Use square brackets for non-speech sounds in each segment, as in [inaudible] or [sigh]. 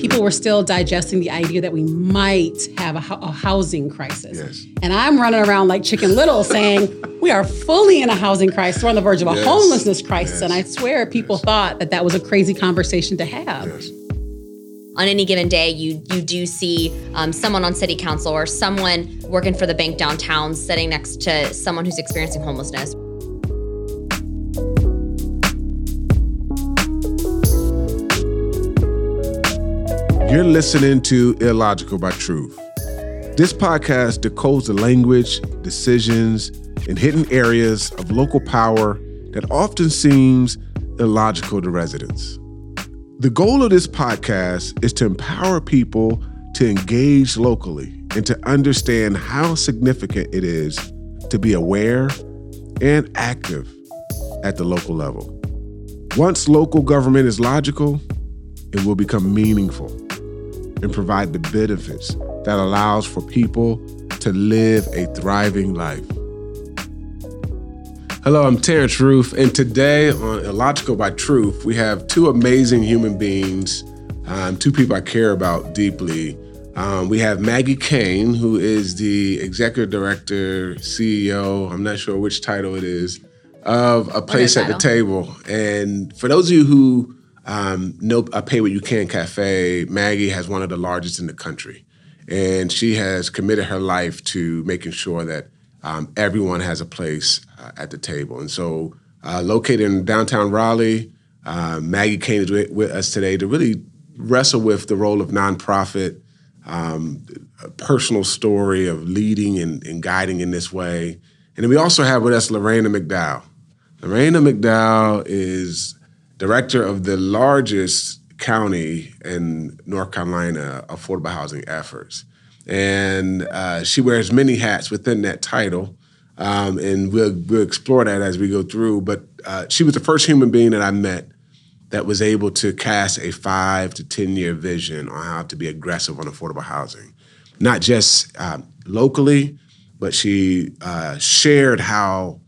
people were still digesting the idea that we might have a, a housing crisis. Yes. And I'm running around like Chicken Little saying, we are fully in a housing crisis. We're on the verge of a Yes. homelessness crisis. Yes. And I swear people thought that that was a crazy conversation to have. Yes. on any given day you you do see um, someone on city council or someone working for the bank downtown sitting next to someone who's experiencing homelessness You're listening to Illogical by Truth. This podcast decodes the language, decisions, and hidden areas of local power that often seems illogical to residents. The goal of this podcast is to empower people to engage locally and to understand how significant it is to be aware and active at the local level. Once local government is logical, it will become meaningful and provide the benefits that allows for people to live a thriving life. Hello, I'm Terrance Ruth, and today on Illogical by Truth, we have two amazing human beings, um, two people I care about deeply. Um, we have Maggie Kane, who is the executive director, CEO, I'm not sure which title it is, of A Place at the Table. And for those of you who um, know a Pay What You Can Cafe, Maggie has one of the largest in the country. And she has committed her life to making sure that um, everyone has a place uh, at the table. And so, uh, located in downtown Raleigh, uh, Maggie is with, with us today to really wrestle with the role of nonprofit, um, personal story of leading and, and guiding in this way. And then we also have with us Lorena McDowell. Lorena McDowell is director of the largest county in North Carolina affordable housing efforts. And uh, she wears many hats within that title. Um, and we'll, we'll explore that as we go through. But uh, she was the first human being that I met that was able to cast a five to 10 year vision on how to be aggressive on affordable housing. Not just um, locally, but she uh, shared how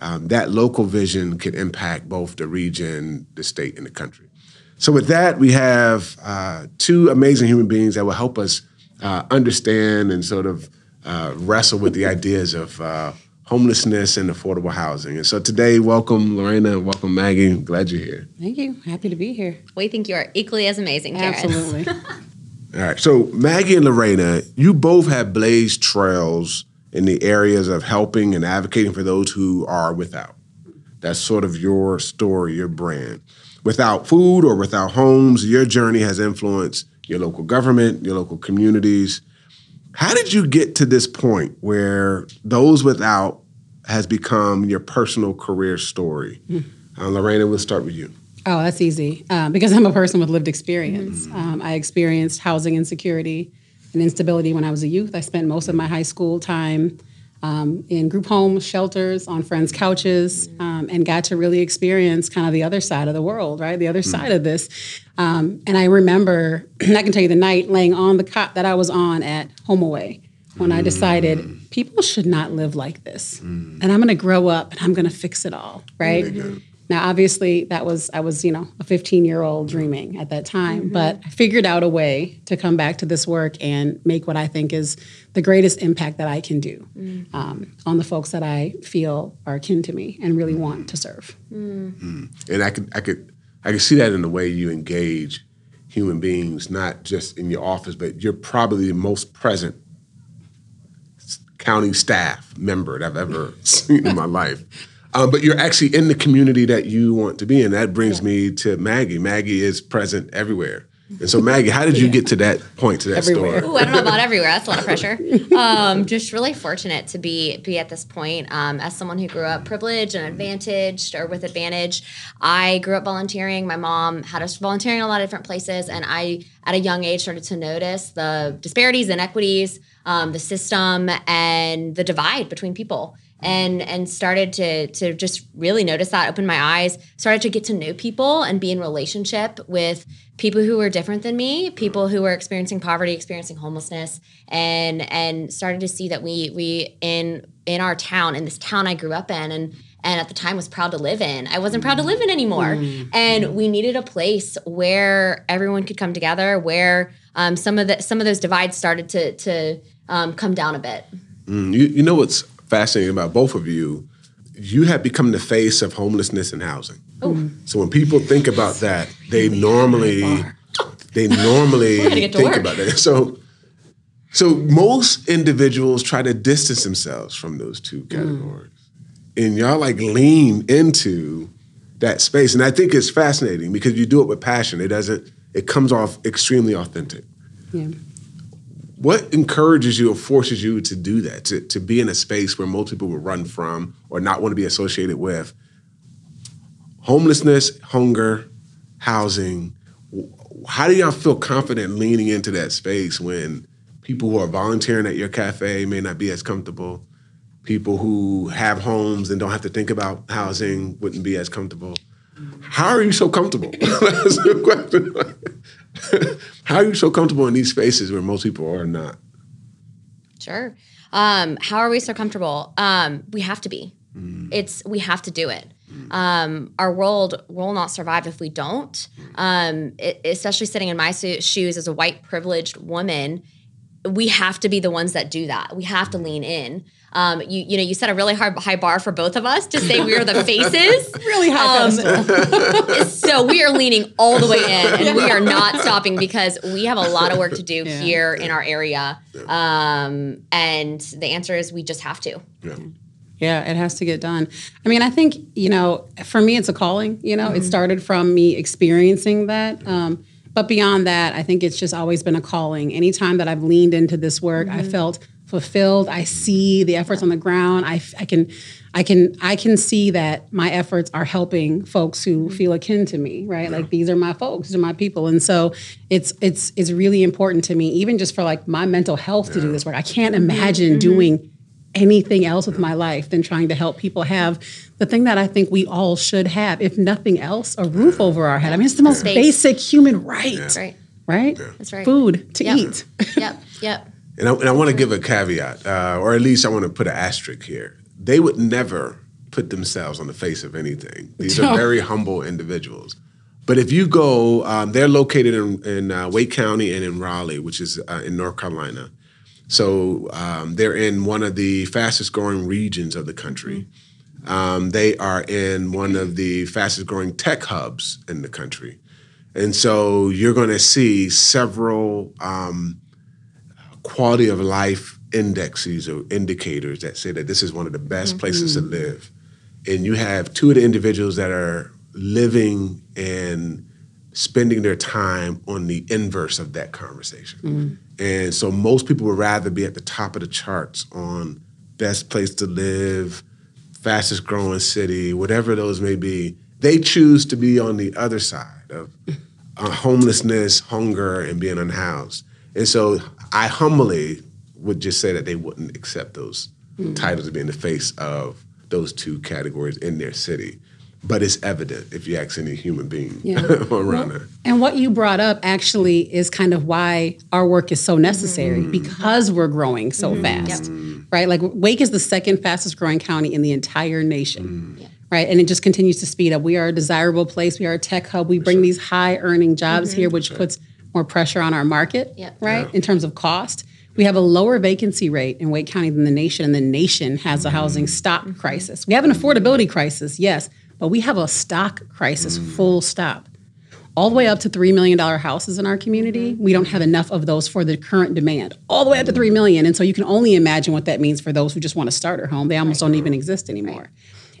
um, that local vision could impact both the region, the state, and the country. So, with that, we have uh, two amazing human beings that will help us uh, understand and sort of uh, wrestle with the ideas of uh, homelessness and affordable housing. And so, today, welcome Lorena and welcome Maggie. Glad you're here. Thank you. Happy to be here. we think you are equally as amazing Terrance. Absolutely. [laughs] All right. So Maggie and Lorena, you both have blazed trails in the areas of helping and advocating for those who are without. That's sort of your story, your brand. Without food or without homes, your journey has influenced your local government, your local communities. How did you get to this point where those without has become your personal career story? Uh, Lorena, we'll start with you. Oh, that's easy. Uh, because I'm a person with lived experience. Um, I experienced housing insecurity and instability when I was a youth. I spent most of my high school time um, in group homes, shelters, on friends' couches, um, and got to really experience kind of the other side of the world, right? The other side of this. Um, and I remember, [clears throat] and I can tell you the night laying on the cot that I was on at Home Away when I decided people should not live like this. And I'm going to grow up and I'm going to fix it all, right? Now, obviously, that was I was you know a 15 year old dreaming at that time, mm-hmm. but I figured out a way to come back to this work and make what I think is the greatest impact that I can do mm. um, on the folks that I feel are akin to me and really want to serve. Mm. Mm. and I could I could I could see that in the way you engage human beings, not just in your office, but you're probably the most present county staff member that I've ever [laughs] seen in my life. Um, but you're actually in the community that you want to be in. That brings me to Maggie. Maggie is present everywhere. And so, Maggie, how did you get to that point, to that Everywhere. story? Ooh, I don't know about everywhere. That's a lot of pressure. [laughs] Um, just really fortunate to be be at this point. Um, as someone who grew up privileged and advantaged, or with advantage, I grew up volunteering. My mom had us volunteering in a lot of different places, and I, at a young age, started to notice the disparities, and inequities, um, the system, and the divide between people and and started to to just really notice that open my eyes started to get to know people and be in relationship with people who were different than me people who were experiencing poverty experiencing homelessness and and started to see that we we in in our town in this town I grew up in and and at the time was proud to live in. I wasn't proud to live in anymore. And we needed a place where everyone could come together, where um, some of the some of those divides started to to um, come down a bit. You, you know what's fascinating about both of you? You have become the face of homelessness and housing. So when people think about that, they normally they normally gonna get to think work. about that. So so most individuals try to distance themselves from those two categories. And y'all like lean into that space. And I think it's fascinating because you do it with passion. It doesn't it comes off extremely authentic. Yeah. What encourages you or forces you to do that, to, to be in a space where most people would run from or not want to be associated with? Homelessness, hunger, housing. How do y'all feel confident leaning into that space when people who are volunteering at your cafe may not be as comfortable? People who have homes and don't have to think about housing wouldn't be as comfortable. How are you so comfortable? [laughs] That's the question. [laughs] How are you so comfortable in these spaces where most people are not? Sure. Um, how are we so comfortable? Um, we have to be. It's we have to do it. Um, our world will not survive if we don't. Um, it- especially sitting in my so- shoes as a white privileged woman, we have to be the ones that do that. We have to lean in. Um, you you know you set a really hard high bar for both of us to say we are the [laughs] faces. Really high Um, [laughs] so we are leaning all the way in and we are not stopping because we have a lot of work to do Yeah. here in our area um, and the answer is we just have to Yeah. Yeah, it has to get done. I mean, I think, you know, for me, it's a calling. You know, it started from me experiencing that. Um, but beyond that, I think it's just always been a calling. Anytime that I've leaned into this work, I felt fulfilled. I see the efforts on the ground. I, f- I can, I can, I can see that my efforts are helping folks who mm-hmm. feel akin to me. Right, like these are my folks, these are my people, and so it's it's it's really important to me, even just for like my mental health to do this work. I can't mm-hmm. imagine mm-hmm. doing anything else with my life than trying to help people have the thing that I think we all should have, if nothing else, a roof over our head. I mean, it's the most Space. basic human right, That's right right? That's right. Food to Yep. eat. yep yep And I, and I want to give a caveat, uh, or at least I want to put an asterisk here. They would never put themselves on the face of anything. These are very humble individuals. But if you go, um, they're located in, in uh, Wake County and in Raleigh, which is uh, in North Carolina. So um, they're in one of the fastest growing regions of the country. Um, they are in one of the fastest growing tech hubs in the country. And so you're going to see several um, quality of life indexes or indicators that say that this is one of the best places to live. And you have two of the individuals that are living and spending their time on the inverse of that conversation. And so most people would rather be at the top of the charts on best place to live, fastest growing city, whatever those may be. They choose to be on the other side of uh, homelessness, hunger, and being unhoused. And so I humbly would just say that they wouldn't accept those hmm. titles of being the face of those two categories in their city. But it's evident if you ask any human being Yeah. [laughs] around there. And what you brought up actually is kind of why our work is so necessary mm-hmm. because we're growing so mm-hmm. fast, right? Like Wake is the second fastest growing county in the entire nation, mm-hmm. right? And it just continues to speed up. We are a desirable place. We are a tech hub. We bring these high earning jobs here, which puts more pressure on our market, Yep. right? In terms of cost. We have a lower vacancy rate in Wake County than the nation, and the nation has a mm-hmm. housing stock mm-hmm. crisis. We have an affordability crisis, yes, but we have a stock crisis, mm. full stop all the way up to $3 million houses in our community. Mm-hmm. We don't have enough of those for the current demand, all the way up to 3 million. And so you can only imagine what that means for those who just want to start a home. They almost don't even exist anymore.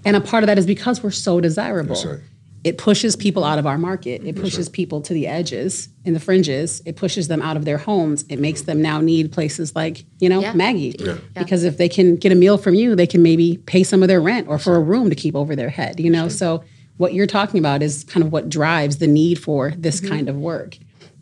And a part of that is because we're so desirable. That's right. It pushes people out of our market. It pushes people to the edges and the fringes. It pushes them out of their homes. It makes them now need places like, you know, Yeah. Maggie. Yeah. Because if they can get a meal from you, they can maybe pay some of their rent or for a room to keep over their head, you know? So what you're talking about is kind of what drives the need for this mm-hmm. kind of work.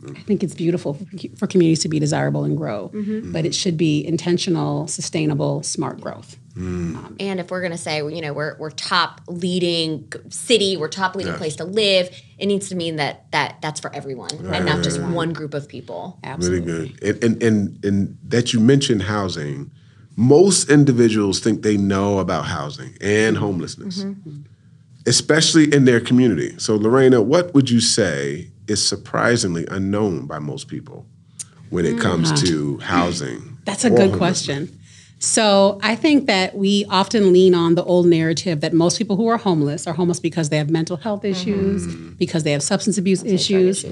I think it's beautiful for, for communities to be desirable and grow, mm-hmm. but it should be intentional, sustainable, smart growth. Mm. Um, and if we're going to say you know we're, we're top leading city we're top leading Yeah. place to live it needs to mean that that that's for everyone and not just one group of people Absolutely. Really good. And, and and and that you mentioned housing most individuals think they know about housing and homelessness, mm-hmm. Mm-hmm. especially in their community. So, Lorena, what would you say is surprisingly unknown by most people when it comes mm-hmm. to housing? That's a good question. So I think that we often lean on the old narrative that most people who are homeless are homeless because they have mental health mm-hmm. issues, because they have substance abuse issues.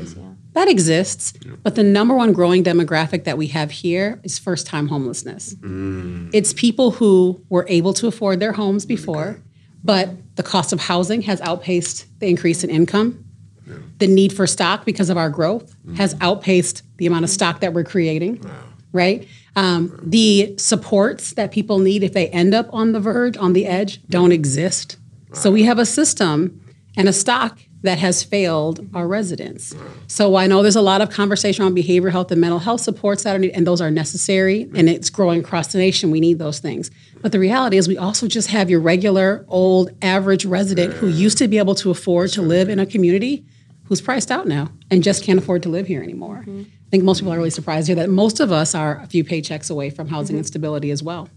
That exists, but the number one growing demographic that we have here is first time homelessness. Mm. It's people who were able to afford their homes before, but the cost of housing has outpaced the increase in income. The need for stock because of our growth has outpaced the amount of stock that we're creating, right? Um, the supports that people need if they end up on the verge, on the edge, don't exist. So we have a system and a stock that has failed our residents. So I know there's a lot of conversation on behavioral health and mental health supports that are needed, and those are necessary, and it's growing across the nation. We need those things. But the reality is, we also just have your regular, old, average resident who used to be able to afford to live in a community who's priced out now and just can't afford to live here anymore. I think most people are really surprised here that most of us are a few paychecks away from housing instability as well.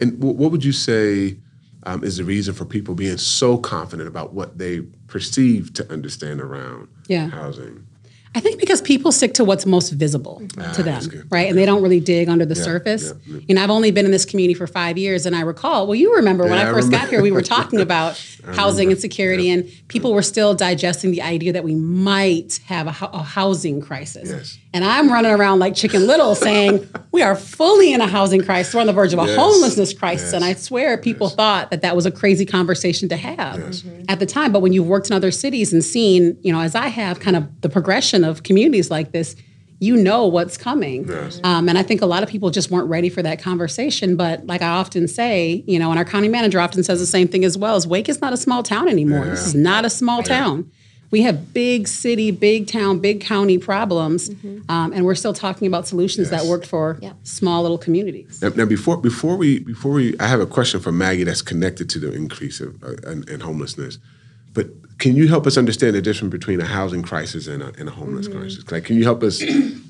And wh- what would you say um, is the reason for people being so confident about what they perceive to understand around Yeah. housing? I think because people stick to what's most visible to Ah, them, right? And they don't really dig under the surface. yeah, yeah. You know, I've only been in this community for five years, and I recall, well, you remember when Yeah, I I first got here, we were [laughs] talking about housing insecurity, and people were still digesting the idea that we might have a, a housing crisis. Yes. And I'm running around like Chicken Little saying, [laughs] we are fully in a housing crisis. We're on the verge of a Yes. homelessness crisis. Yes. And I swear people thought that that was a crazy conversation to have at the time. But when you've worked in other cities and seen, you know, as I have, kind of the progression of communities like this, you know what's coming. Um, and I think a lot of people just weren't ready for that conversation. But like I often say, you know, and our county manager often says the same thing as well, is Wake is not a small town anymore. This is not a small town. We have big city, big town, big county problems, um, and we're still talking about solutions that Yes. worked for Yeah. small little communities. Now, now before before we before we, I have a question for Maggie that's connected to the increase of uh, in, in homelessness. But can you help us understand the difference between a housing crisis and a, and a homeless crisis? Like, can you help us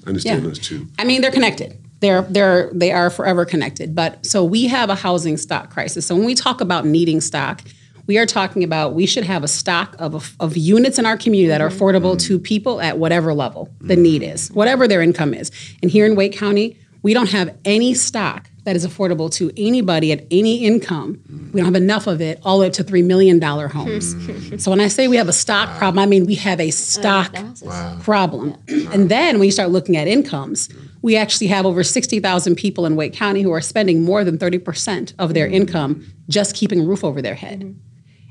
understand Yeah. those two? I mean, they're connected. They're they're they are forever connected. But so we have a housing stock crisis. So when we talk about needing stock, we are talking about we should have a stock of of units in our community that are mm-hmm. affordable to mm-hmm. people at whatever level the need is, whatever their income is. And here in Wake County, we don't have any stock that is affordable to anybody at any income. Mm. We don't have enough of it all the way up to three million dollar homes. [laughs] so when I say we have a stock problem, I mean we have a stock problem. And then when you start looking at incomes, we actually have over 60,000 people in Wake County who are spending more than 30% of their mm. income just keeping a roof over their head. Mm-hmm.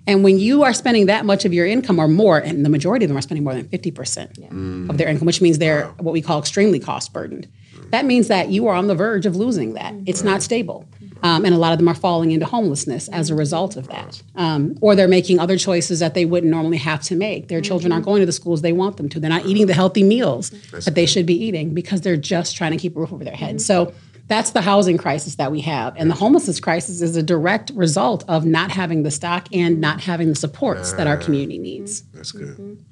And when you are spending that much of your income or more, and the majority of them are spending more than 50% of their income, which means they're what we call extremely cost burdened. That means that you are on the verge of losing that. It's not stable. Um, and a lot of them are falling into homelessness as a result of that. Um, or they're making other choices that they wouldn't normally have to make. Their children aren't going to the schools they want them to. They're not eating the healthy meals that they should be eating because they're just trying to keep a roof over their head. So that's the housing crisis that we have. And the homelessness crisis is a direct result of not having the stock and not having the supports that our community needs. That's good.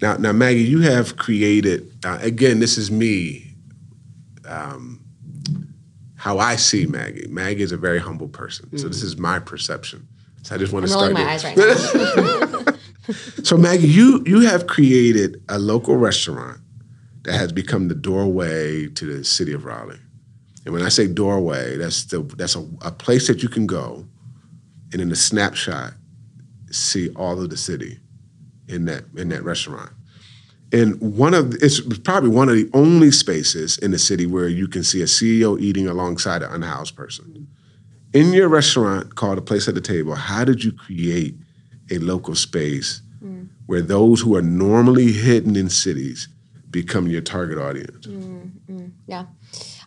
Now, now, Maggie, you have created. Uh, again, this is me. Um, how I see Maggie. Maggie is a very humble person. So this is my perception. So I just want I'm to rolling start. my eyes right [laughs] now. So Maggie, you you have created a local restaurant that has become the doorway to the city of Raleigh. And when I say doorway, that's the that's a, a place that you can go and in a snapshot see all of the city in that in that restaurant. And one of it's probably one of the only spaces in the city where you can see a CEO eating alongside an unhoused person. In your restaurant called A Place at the Table, how did you create a local space mm. where those who are normally hidden in cities become your target audience? Mm, mm, yeah.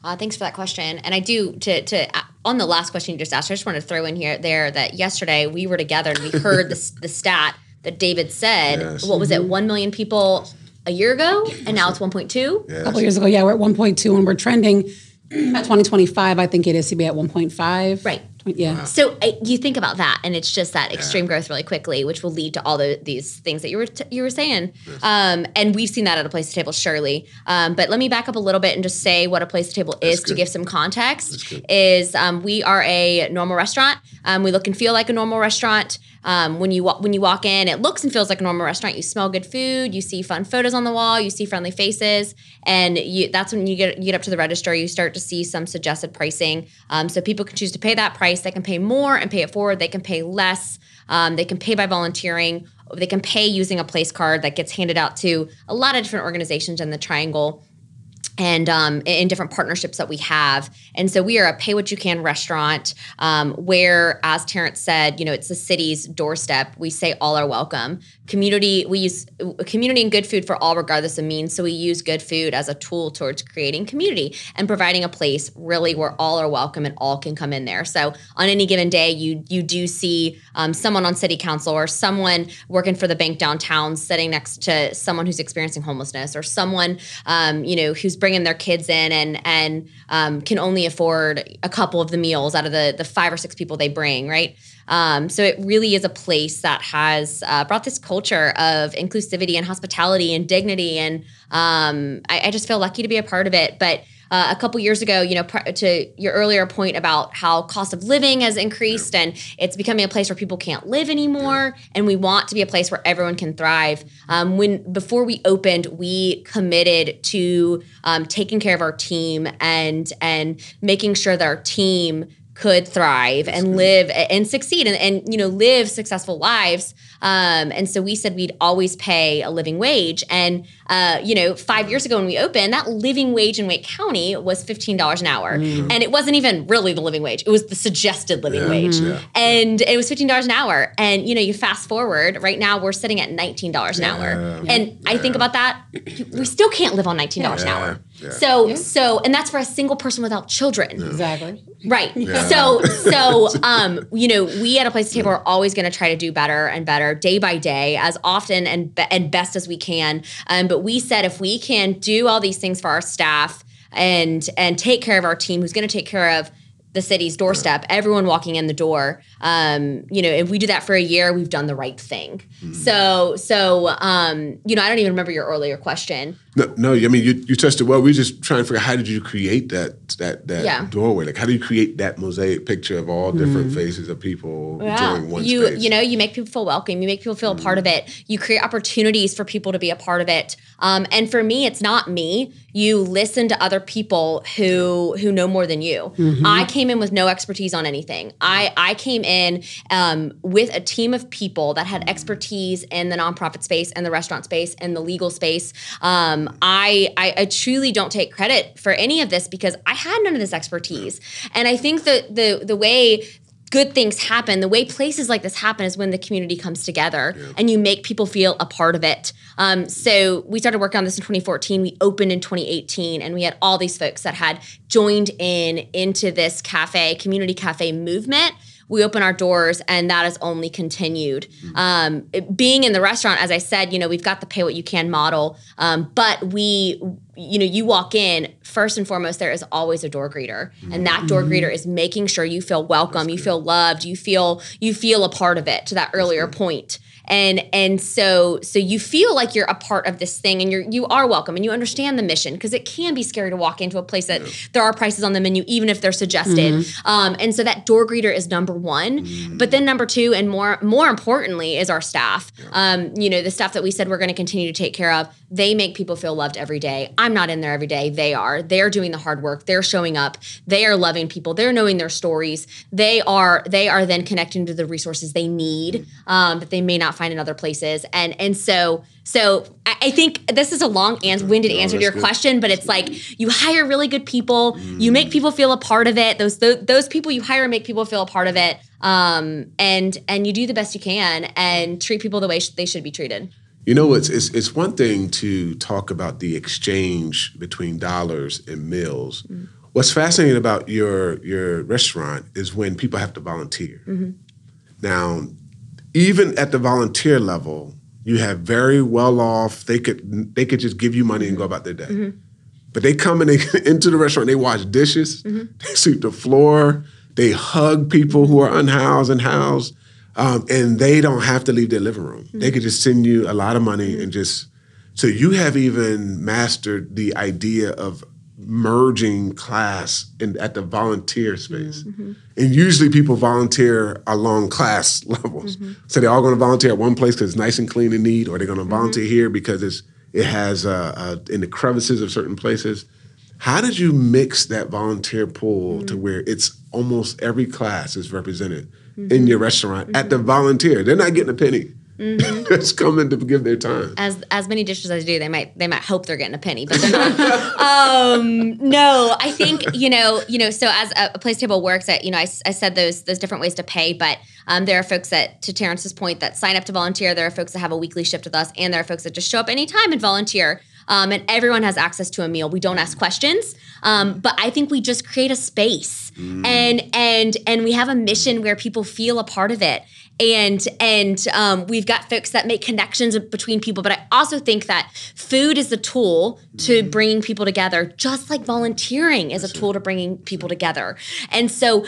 Uh, thanks for that question. And I do to to uh, on the last question you just asked, I just wanted to throw in here there that yesterday we were together and we heard the the stat that David said. Yes. What was it? One million people a year ago, and now it's one point two. A couple years ago, yeah, we're at 1.2 and we're trending By 2025, I think it is to be at 1.5. Right. Yeah. So uh, you think about that, and it's just that extreme growth really quickly, which will lead to all the, these things that you were t- you were saying. Um, and we've seen that at a place to table, surely. Um, but let me back up a little bit and just say what a place to table is to give some context. Is um, we are a normal restaurant. Um, we look and feel like a normal restaurant. Um, when you when you walk in, it looks and feels like a normal restaurant. You smell good food. You see fun photos on the wall. You see friendly faces, and you, that's when you get you get up to the register. You start to see some suggested pricing, um, so people can choose to pay that price. They can pay more and pay it forward. They can pay less. Um, they can pay by volunteering. They can pay using a place card that gets handed out to a lot of different organizations in the Triangle and um, in different partnerships that we have. And so we are a pay what you can restaurant um, where, as Terrance said, you know, it's the city's doorstep. We say all are welcome. Community, we use community and good food for all, regardless of means. So we use good food as a tool towards creating community and providing a place really where all are welcome and all can come in there. So on any given day, you you do see um, someone on city council or someone working for the bank downtown sitting next to someone who's experiencing homelessness or someone um, you know who's bringing their kids in and and um, can only afford a couple of the meals out of the the five or six people they bring right? Um, so it really is a place that has uh, brought this culture of inclusivity and hospitality and dignity and um, I, I just feel lucky to be a part of it. But uh, a couple years ago, you know, pr- to your earlier point about how cost of living has increased and it's becoming a place where people can't live anymore, and we want to be a place where everyone can thrive. Um, when before we opened, we committed to um, taking care of our team and and making sure that our team could thrive and live and succeed and, and you know live successful lives. Um, and so we said we'd always pay a living wage. And uh, you know five years ago when we opened that living wage in wake county was $15 an hour. And it wasn't even really the living wage. It was the suggested living Yeah, wage. Yeah. and it was $15 an hour. And you know you fast forward right now we're sitting at $19 an hour. And i think about that we still can't live on $19 an Yeah, hour yeah. so so and that's for a single person without children Exactly. Right. So so [laughs] um you know we at a place to table are always going to try to do better and better day by day as often and be- and best as we can. Um, but we said if we can do all these things for our staff and and take care of our team, who's going to take care of the city's doorstep, everyone walking in the door. Um, you know, if we do that for a year, we've done the right thing. So, so, um, you know, I don't even remember your earlier question. No, no. I mean, you, you touched it well. We are just trying to figure out how did you create that that that Yeah. doorway? Like, how do you create that mosaic picture of all different faces of people enjoying one you space? you know you make people feel welcome you make people feel a part of it you create opportunities for people to be a part of it um, and for me it's not me you listen to other people who who know more than you i came in with no expertise on anything i i came in um, with a team of people that had expertise in the nonprofit space and the restaurant space and the legal space um, I, I i truly don't take credit for any of this because i had none of this expertise and i think that the the way good things happen. The way places like this happen is when the community comes together and you make people feel a part of it. Um, so we started working on this in 2014. We opened in 2018, and we had all these folks that had joined in into this cafe, community cafe movement. We open our doors, and that has only continued. Um, it- being in the restaurant, as I said, you know, we've got the pay what you can model, um, but we, you know, you walk in first and foremost. There is always a door greeter, and that door greeter is making sure you feel welcome, you feel loved, you feel you feel a part of it. To that earlier point and and so so you feel like you're a part of this thing and you're you are welcome and you understand the mission because it can be scary to walk into a place that there are prices on the menu even if they're suggested. Um, and so that door greeter is number one but then number two and more more importantly is our staff. Um, you know the staff that we said we're going to continue to take care of they make people feel loved every day. I'm not in there every day. They are. They're doing the hard work. They're showing up. They are loving people. They're knowing their stories. They are they are then connecting to the resources they need um, that they may not find in other places. And and so so I, I think this is a long and winded answer to your good. question but it's like you hire really good people. You make people feel a part of it. Those those, those people you hire make people feel a part of it. Um, and and you do the best you can and treat people the way sh- they should be treated You know, it's, it's it's one thing to talk about the exchange between dollars and meals. Mm-hmm. What's fascinating about your your restaurant is when people have to volunteer. Mm-hmm. Now, even at the volunteer level, you have very well off. They could they could just give you money and go about their day. Mm-hmm. but they come in they, [laughs] into the restaurant, they wash dishes, they sweep the floor, they hug people who are unhoused and housed, um, and they don't have to leave their living room. They mm-hmm. could just send you a lot of money mm-hmm. and just. So you have even mastered the idea of merging class in, at the volunteer mm-hmm. space. And usually people volunteer along class [laughs] levels. So they're all going to volunteer at one place because it's nice and clean and neat, or they're going to volunteer here because it's it has uh, uh, in the crevices of certain places. How did you mix that volunteer pool to where it's almost every class is represented in your restaurant at the volunteer? They're not getting a penny. [laughs] it's coming to give their time. as as many dishes as they do, they might they might hope they're getting a penny, but they're not. [laughs] um, no, I think you know you know. So as a, a place table works, at you know I said those those different ways to pay, but um, there are folks that to Terrance's point that sign up to volunteer. There are folks that have a weekly shift with us, and there are folks that just show up anytime and volunteer. Um, and everyone has access to a meal. We don't ask questions, um, but I think we just create a space, and and and we have a mission where people feel a part of it. And and um, we've got folks that make connections between people. But i also think that food is the tool to bringing people together just like volunteering is a tool to bringing people together. And so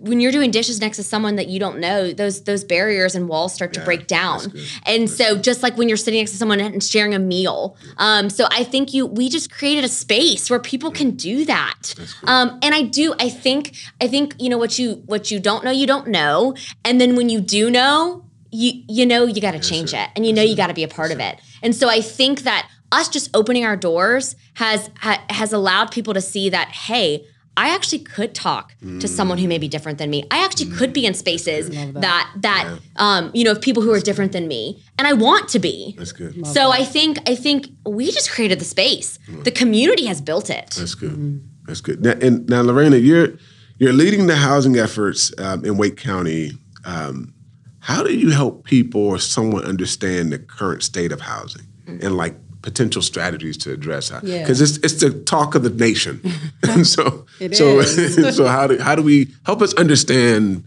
when you're doing dishes next to someone that you don't know those those barriers and walls start to break down. and so just like when you're sitting next to someone and sharing a meal um, so i think you we just created a space where people can do that. Um, and i do i think i think you know what you what you don't know you don't know. And then when you do know you you know you got to change it and you know you got to be a part of it. And so i think that us just opening our doors has ha, has allowed people to see that hey I actually could talk to someone who may be different than me. I actually could be in spaces that that, um, you know of people who are different than me, and I want to be. That's good. So I think I think we just created the space. The community has built it. That's good. That's good. Now, and now, Lorena, you're you're leading the housing efforts um, in Wake County. Um, how do you help people or someone understand the current state of housing and like potential strategies to address that? Yeah. Because it's it's the talk of the nation. and [laughs] [laughs] so so [laughs] so how do how do we help us understand?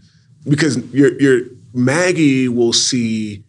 Because your your Maggie will see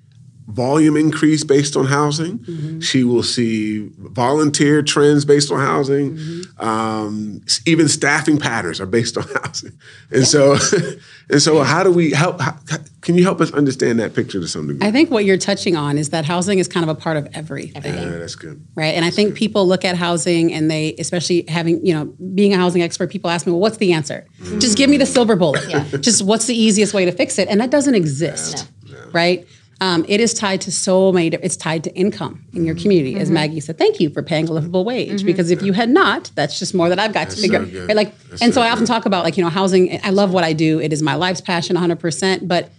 volume increase based on housing. Mm-hmm. She will see volunteer trends based on housing. Mm-hmm. Um, even staffing patterns are based on [laughs] housing. And so, [laughs] and so, how do we help? How, can you help us understand that picture to some degree? I think what you're touching on is that housing is kind of a part of everything. yeah, that's good. right? And I think people look at housing and they, especially having, you know, being a housing expert, people ask me, well, what's the answer? Just give me the silver bullet. Just what's the easiest way to fix it? And that doesn't exist, right? Um, it is tied to so many. It's tied to income in your community, as Maggie said. Thank you for paying a livable wage, because if you had not, that's just more that I've got to figure. so out. Right? Like, That's and so so I often talk about like you know housing. I love what I do. It is my life's passion, 100. percent But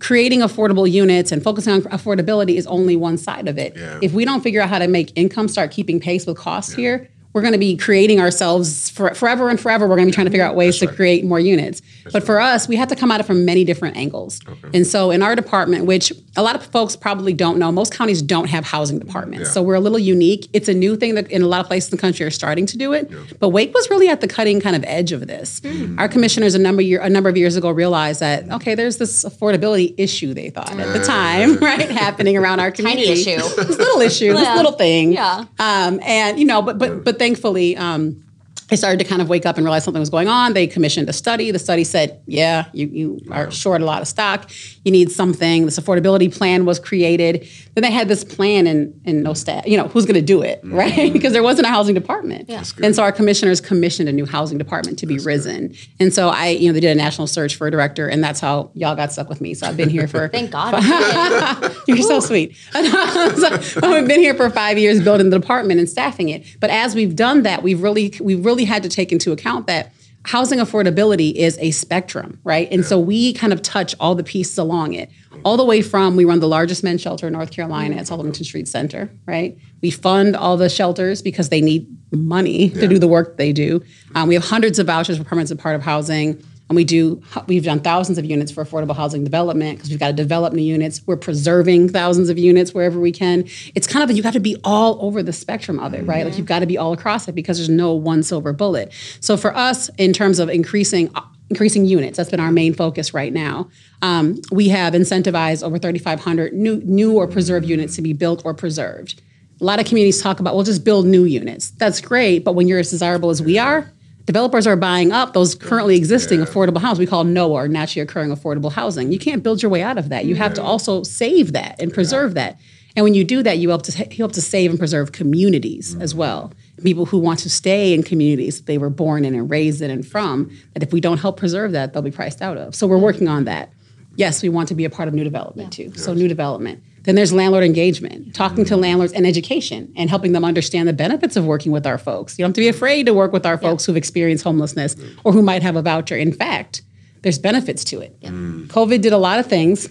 creating affordable units and focusing on affordability is only one side of it. Yeah. If we don't figure out how to make income start keeping pace with costs here, we're going to be creating ourselves for, forever and forever. We're going to be trying to figure out ways to create more units. but for us, we have to come at it from many different angles. And so in our department, which a lot of folks probably don't know, most counties don't have housing departments. Yeah. So we're a little unique. It's a new thing that in a lot of places in the country are starting to do it. But Wake was really at the cutting kind of edge of this. Our commissioners a number year a number of years ago realized that okay, there's this affordability issue they thought at the time, [laughs] right, happening around our community. issue. this little issue, this little thing. Yeah. Um, and you know, but but but thankfully, um, I started to kind of wake up and realize something was going on. They commissioned a study. The study said, "Yeah, you you are short a lot of stock. You need something." This affordability plan was created. Then they had this plan and and no staff. You know, who's going to do it, mm. right? [laughs] because there wasn't a housing department. That's good. And so our commissioners commissioned a new housing department to be risen. And so I, you know, they did a national search for a director, and that's how y'all got stuck with me. So I've been here for [laughs] Thank God. [laughs] you're so sweet. so we've been here for five years building the department and staffing it. But as we've done that, we've really we've really had to take into account that housing affordability is a spectrum, right? And so we kind of touch all the pieces along it. All the way from we run the largest men's shelter in North Carolina at South Wilmington Street Center, right? We fund all the shelters because they need money to do the work they do. Um, we have hundreds of vouchers for permanent and part of housing. And we do, we've done thousands of units for affordable housing development because we've got to develop new units. We're preserving thousands of units wherever we can. It's kind of, you have got to be all over the spectrum of it, right? Like you've got to be all across it because there's no one silver bullet. So for us, in terms of increasing, increasing units, that's been our main focus right now. Um, we have incentivized over 3,500 new, new or preserved units to be built or preserved A lot of communities talk about, well, just build new units. That's great, but when you're as desirable as we are, developers are buying up those currently existing affordable houses. We call NOAH, or naturally occurring affordable housing. You can't build your way out of that. You have to also save that and preserve that. And when you do that, you help to help to save and preserve communities as mm-hmm. well. People who want to stay in communities they were born in and raised in and from. That if we don't help preserve that, they'll be priced out of. So we're mm-hmm. working on that. Yes, we want to be a part of new development too. So new development. Then there's landlord engagement, talking to landlords and education and helping them understand the benefits of working with our folks. You don't have to be afraid to work with our folks who've experienced homelessness or who might have a voucher. In fact, there's benefits to it. Mm. COVID did a lot of things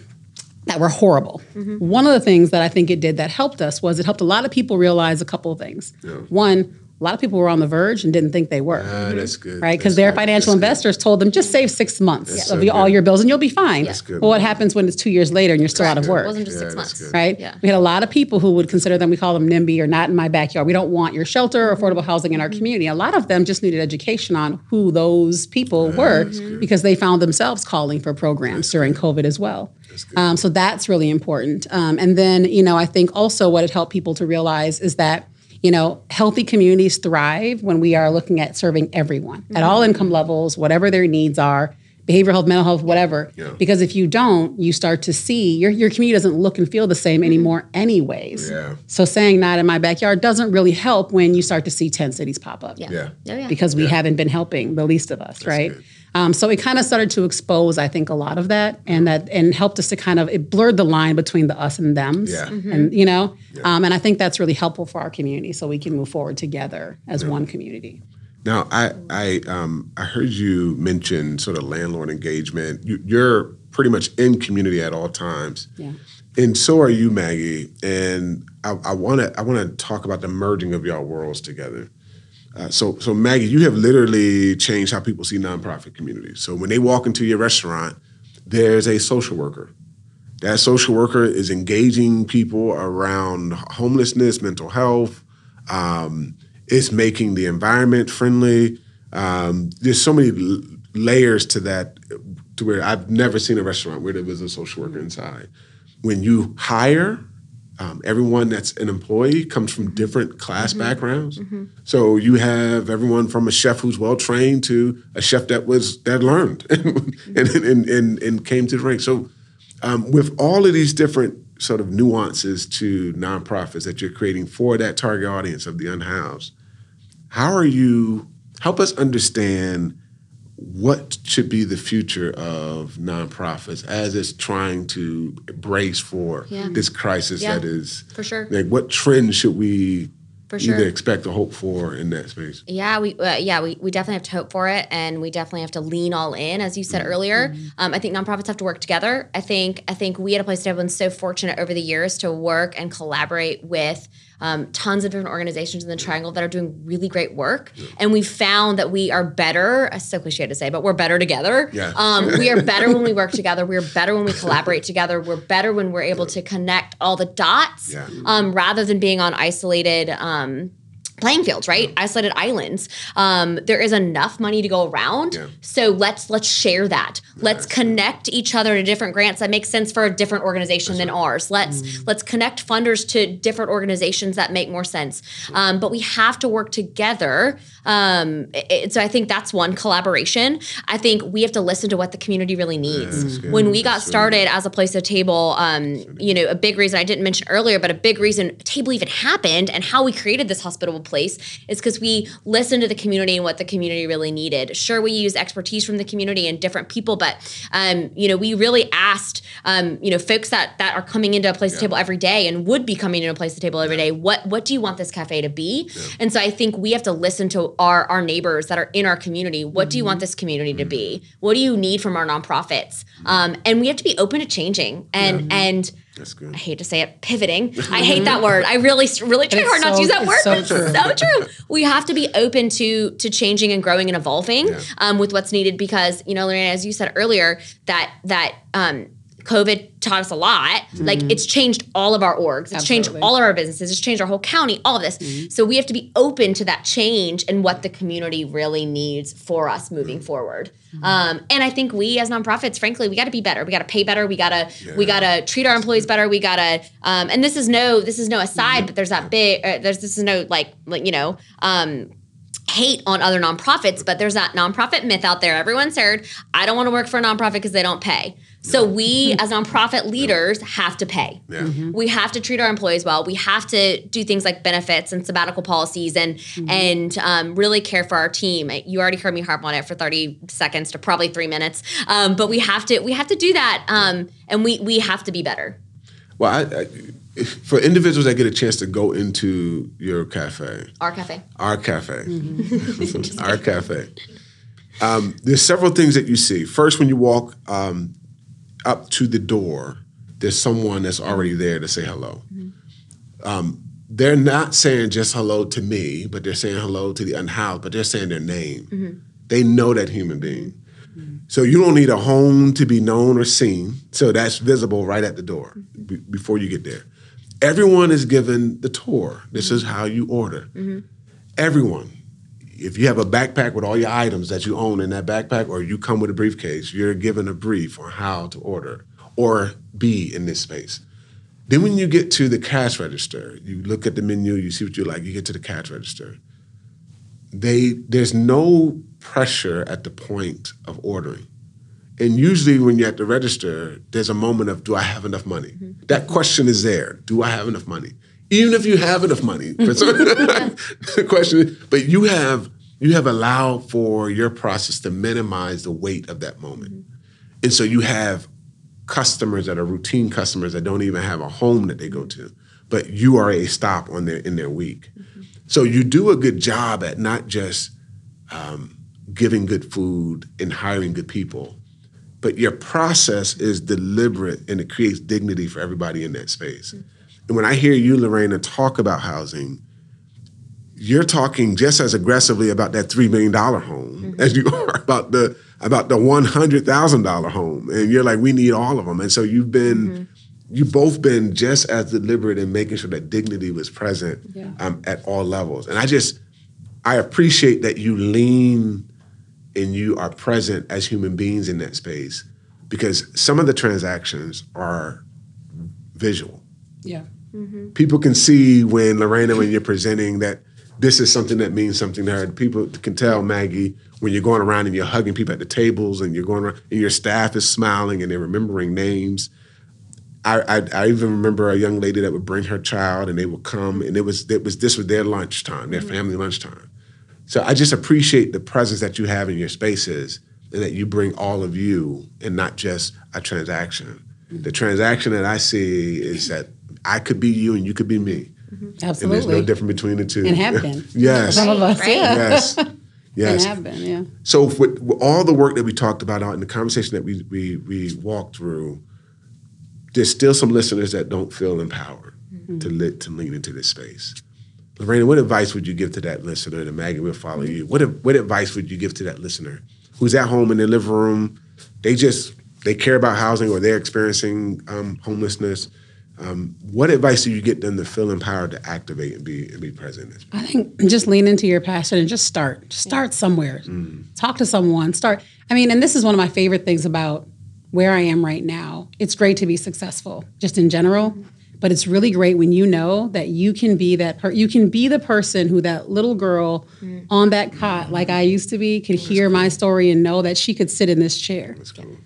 that were horrible. Mm-hmm. One of the things that I think it did that helped us was it helped a lot of people realize a couple of things. One, a lot of people were on the verge and didn't think they were. Ah, that's good. Right, because their good. financial That's good. investors told them just save six months so of your- all your bills and you'll be fine. That's good. But what happens when it's two years later and you're still out of It work? It wasn't just six Yeah, that's months. good. right? Yeah. We had a lot of people who would consider them, we call them NIMBY or not in my backyard. We don't want your shelter or affordable housing in our community. A lot of them just needed education on who those people were because they found themselves calling for programs during COVID as well. Um, so that's really important. Um, and then, you know, I think also what it helped people to realize is that you know, healthy communities thrive when we are looking at serving everyone at mm-hmm. all income levels, whatever their needs are, behavioral health, mental health, whatever. Because if you don't, you start to see your, your community doesn't look and feel the same mm-hmm. anymore, anyways. Yeah. So saying not in my backyard doesn't really help when you start to see 10 cities pop up Yeah. Yeah. Oh, yeah. because we haven't been helping the least of us, right? good. Um, so it kind of started to expose, I think, a lot of that, and that and helped us to kind of it blurred the line between the us and them's, Yeah. Mhm. and you know, um, and I think that's really helpful for our community, so we can move forward together as one community. Now, I I um I heard you mention sort of landlord engagement. You, you're pretty much in community at all times, Yeah. and so are you, Maggie. And I want to I want to talk about the merging of y'all worlds together. Uh, so so Maggie, you have literally changed how people see nonprofit communities. So when they walk into your restaurant, there's a social worker. That social worker is engaging people around homelessness, mental health. Um, it's making the environment friendly. Um, there's so many l- layers to that, to where I've never seen a restaurant where there was a social worker inside. When you hire, um, everyone that's an employee comes from different class backgrounds. So you have everyone from a chef who's well trained to a chef that was that learned [laughs] and and, and, and came to the ranks. So um, with all of these different sort of nuances to nonprofits that you're creating for that target audience of the unhoused, how are you help us understand what should be the future of nonprofits as it's trying to brace for Yeah. this crisis Yeah, that is for sure. like what trends should we For sure. either expect or hope for in that space Yeah, we uh, yeah we, we definitely have to hope for it, and we definitely have to lean all in, as you said earlier. Um, I think nonprofits have to work together. I think I think we at a place to have been so fortunate over the years to work and collaborate with um, tons of different organizations in the Triangle that are doing really great work, and we found that we are better. It's so cliche to say, but we're better together. Yeah. Um, we are better when we work [laughs] together. We're better when we collaborate together. We're better when we're able to connect all the dots, Yeah. um, rather than being on isolated. Um, playing fields right? Isolated islands. Um, there is enough money to go around. Yeah. so let's let's share that. Let's connect each other to different grants that make sense for a different organization than ours. Let's let's connect funders to different organizations that make more sense. Um, but we have to work together. Um, it- so i think that's one collaboration. I think we have to listen to what the community really needs. that's when we got That's started as a place of table um, you know a big reason i didn't mention earlier but a big reason table even happened and how we created this hospitable place is because we listened to the community and what the community really needed. Sure we use expertise from the community and different people but um, you know we really asked um, you know folks that that are coming into a place of table every day and would be coming into a place of table every day what what do you want this cafe to be? And so i think we have to listen to our our neighbors that are in our community. What do you want this community to be? What do you need from our nonprofits? Um, and we have to be open to changing and and that's good I hate to say it, pivoting. I hate that word. I really, really try It's hard not to use that it's word. so but it's true. so true. We have to be open to to changing and growing and evolving Yeah. um, with what's needed because you know, Lorena, as you said earlier, that that um, COVID taught us a lot. Like it's changed all of our orgs. It's changed all of our businesses. It's changed our whole county, all of this. So we have to be open to that change and what the community really needs for us moving forward. Um, and I think we as nonprofits, frankly, we got to be better. We got to pay better. We got to we got to treat our employees better. We got to um, and this is no this is no aside, but there's that big uh, there's this is no like like you know um, hate on other nonprofits, but there's that nonprofit myth out there. Everyone's heard, I don't want to work for a nonprofit because they don't pay. So we [laughs] as nonprofit leaders have to pay. Yeah. We have to treat our employees well. We have to do things like benefits and sabbatical policies and and um, really care for our team. You already heard me harp on it for 30 seconds to probably three minutes. Um, but we have to we have to do that. Um, and we we have to be better. Well, I, I, if- for individuals that get a chance to go into your cafe, Our cafe. our cafe, [laughs] our cafe, um, there's several things that you see. First, when you walk um, up to the door, there's someone that's already there to say hello. Um, they're not saying just hello to me, but they're saying hello to the unhoused, but they're saying their name. They know that human being. So you don't need a home to be known or seen. So that's visible right at the door be- before you get there. Everyone is given the tour. This is how you order. Mm-hmm. Everyone. If you have a backpack with all your items that you own in that backpack, or you come with a briefcase, you're given a brief on how to order or be in this space. Then when you get to the cash register, you look at the menu, you see what you like, you get to the cash register. They there's no pressure at the point of ordering. And usually when you're at the register, there's a moment of do I have enough money? Mm-hmm. That question is there. Do I have enough money? Even if you have enough money. [laughs] [laughs] the question but you have you have allowed for your process to minimize the weight of that moment. Mm-hmm. And so you have customers that are routine customers that don't even have a home that they go to, but you are a stop on their in their week. Mm-hmm. So you do a good job at not just um, giving good food and hiring good people, but your process is deliberate and it creates dignity for everybody in that space. Mm-hmm. And when I hear you, Lorena, talk about housing, you're talking just as aggressively about that three million dollar home mm-hmm. as you [laughs] are about the about the one hundred thousand dollar home, and you're like, we need all of them. And so you've been, mm-hmm. you've both been just as deliberate in making sure that dignity was present Yeah. um, at all levels. And I just, I appreciate that you lean and you are present as human beings in that space, because some of the transactions are visual Yeah. Mm-hmm. people can see when Lorena, when you're presenting that this is something that means something to her. People can tell Maggie when you're going around and you're hugging people at the tables and you're going around and your staff is smiling and they're remembering names. I, I, I even remember a young lady that would bring her child and they would come and it was it was this was their lunchtime, their mm-hmm. family lunchtime. So I just appreciate the presence that you have in your spaces and that you bring all of you and not just a transaction. The transaction that I see is that I could be you and you could be me. Absolutely. And there's no difference between the two. And have been. [laughs] yes. Some of us, Right. yeah. Yes. [laughs] And Yes. have been, yeah. So with, with all the work that we talked about out in the conversation that we we we walked through, there's still some listeners that don't feel empowered mm-hmm. to lit to lean into this space. Lorena, what advice would you give to that listener? And Maggie will follow you. What what advice would you give to that listener who's at home in their living room? They just they care about housing or they're experiencing um, homelessness. Um, what advice do you get them to feel empowered to activate and be and be present? in this? I think just lean into your passion and just start. Just start somewhere. Talk to someone. Start. I mean, and this is one of my favorite things about where I am right now. It's great to be successful, just in general. But it's really great when you know that you can be that. Per- you can be the person who that little girl mm. on that cot, like I used to be, could hear my story and know that she could sit in this chair,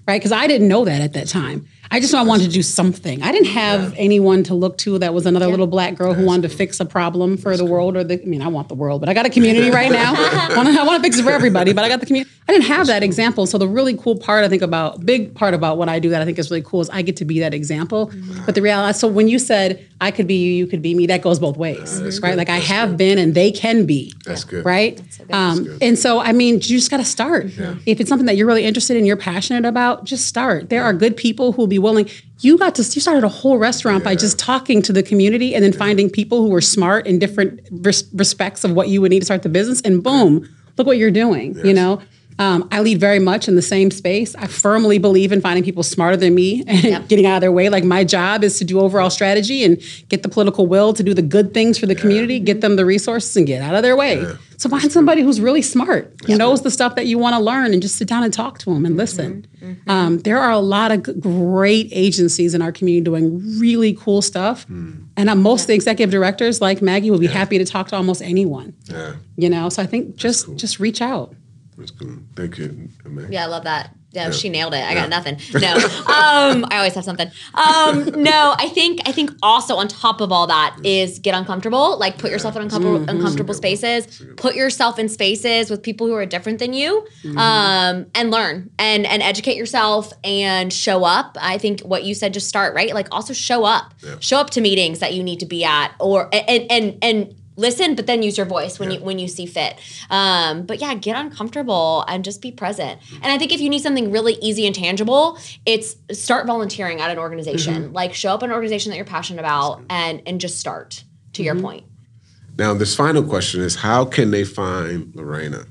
right? Because I didn't know that at that time. I just knew I wanted to do something. I didn't have anyone to look to that was another little black girl who wanted to fix a problem for the world or the. I mean, I want the world, but I got a community right now. [laughs] I want to I want to fix it for everybody, but I got the community. I didn't have that example. So the really cool part I think about, big part about what I do that I think is really cool is I get to be that example. Mm-hmm. But the reality, so when you said I could be you, you could be me, that goes both ways, right? Like I have been, and they can be. That's good. Right. Um, and so, I mean, you just got to start. If it's something that you're really interested in, you're passionate about, just start. There are good people who will be willing. You got to, you started a whole restaurant by just talking to the community and then finding people who were smart in different res- respects of what you would need to start the business. And boom, look what you're doing, you know? Um, I lead very much in the same space. I firmly believe in finding people smarter than me [laughs] and Yep. getting out of their way. Like my job is to do overall strategy and get the political will to do the good things for the community, get them the resources, and get out of their way. So find somebody who's really smart, who knows the stuff that you want to learn, and just sit down and talk to them and listen. Um, there are a lot of great agencies in our community doing really cool stuff, and uh, most of the executive directors, like Maggie, will be happy to talk to almost anyone. Yeah, You know, so I think just just reach out. That's cool. Thank you, Meg. Yeah, I love that. Yeah, she nailed it. I got nothing. [laughs] No, um, I always have something. Um, no, I think I think also on top of all that is get uncomfortable. Like put yourself in uncomfortable uncomfortable spaces. Put yourself in spaces with people who are different than you, um, and learn and and educate yourself and show up. I think what you said just start right. Like also show up. Show up to meetings that you need to be at, or and and and listen but then use your voice when you when you see fit. Um, but yeah get uncomfortable and just be present. Mm-hmm. And i think if you need something really easy and tangible it's start volunteering at an organization. Mm-hmm. Like show up an organization that you're passionate about and and just start to your mm-hmm. point. Now, this final question is: How can they find Lorena?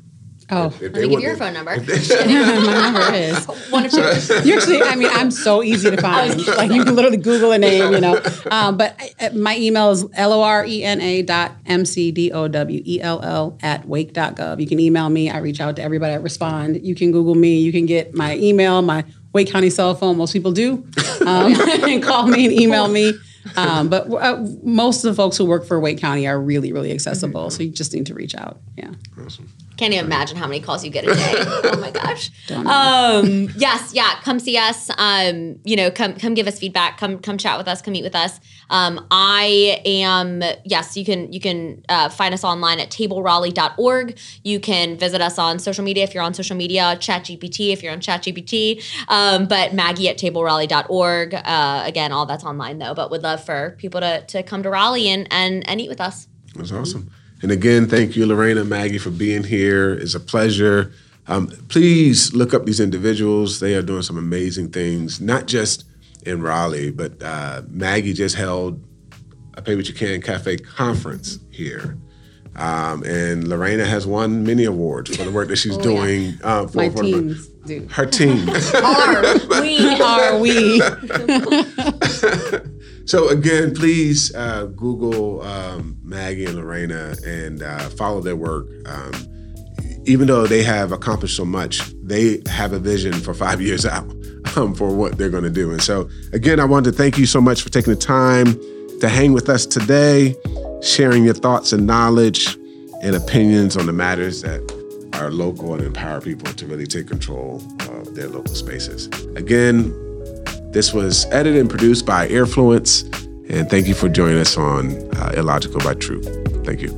Oh, If let they me give you your phone number [laughs] my number [laughs] is. one of two [laughs] You actually, I mean, I'm so easy to find. Like you can literally Google a name, you know. Um, but I, my email is l o r e n a dot m c d o w e l l at wake.gov. You can email me. I reach out to everybody. I respond. You can Google me. You can get my email, my Wake County cell phone. Most people do, um, and call me and email me. Um, but uh, most of the folks who work for Wake County are really, really accessible. So you just need to reach out. Yeah. Awesome. Can't even imagine how many calls you get a day. [laughs] oh my gosh. Um, yes, yeah. Come see us. Um, you know, come come give us feedback. Come come chat with us. Come meet with us. Um, I am yes. You can you can uh, find us online at tableraleigh.org. You can visit us on social media if you're on social media. ChatGPT if you're on ChatGPT. Um, but Maggie at tableraleigh.org. Uh, again, all that's online though. But would love for people to to come to Raleigh and and, and eat with us. That's awesome. And again, thank you, Lorena and Maggie, for being here. It's a pleasure. Um, please look up these individuals. They are doing some amazing things, not just in Raleigh, but uh, Maggie just held a Pay What You Can Cafe conference here. Um, and Lorena has won many awards for the work that she's doing. Uh, for, My for- teams do. Her team. [laughs] Are we Are we? [laughs] [laughs] So again, please uh, Google um, Maggie and Lorena and uh, follow their work. Um, even though they have accomplished so much, they have a vision for five [laughs] years out um, for what they're going to do. And so, again, I wanted to thank you so much for taking the time to hang with us today, sharing your thoughts and knowledge and opinions on the matters that are local and empower people to really take control of their local spaces. Again, this was edited and produced by Earfluence. And thank you for joining us on uh, Illogical by Truth. Thank you.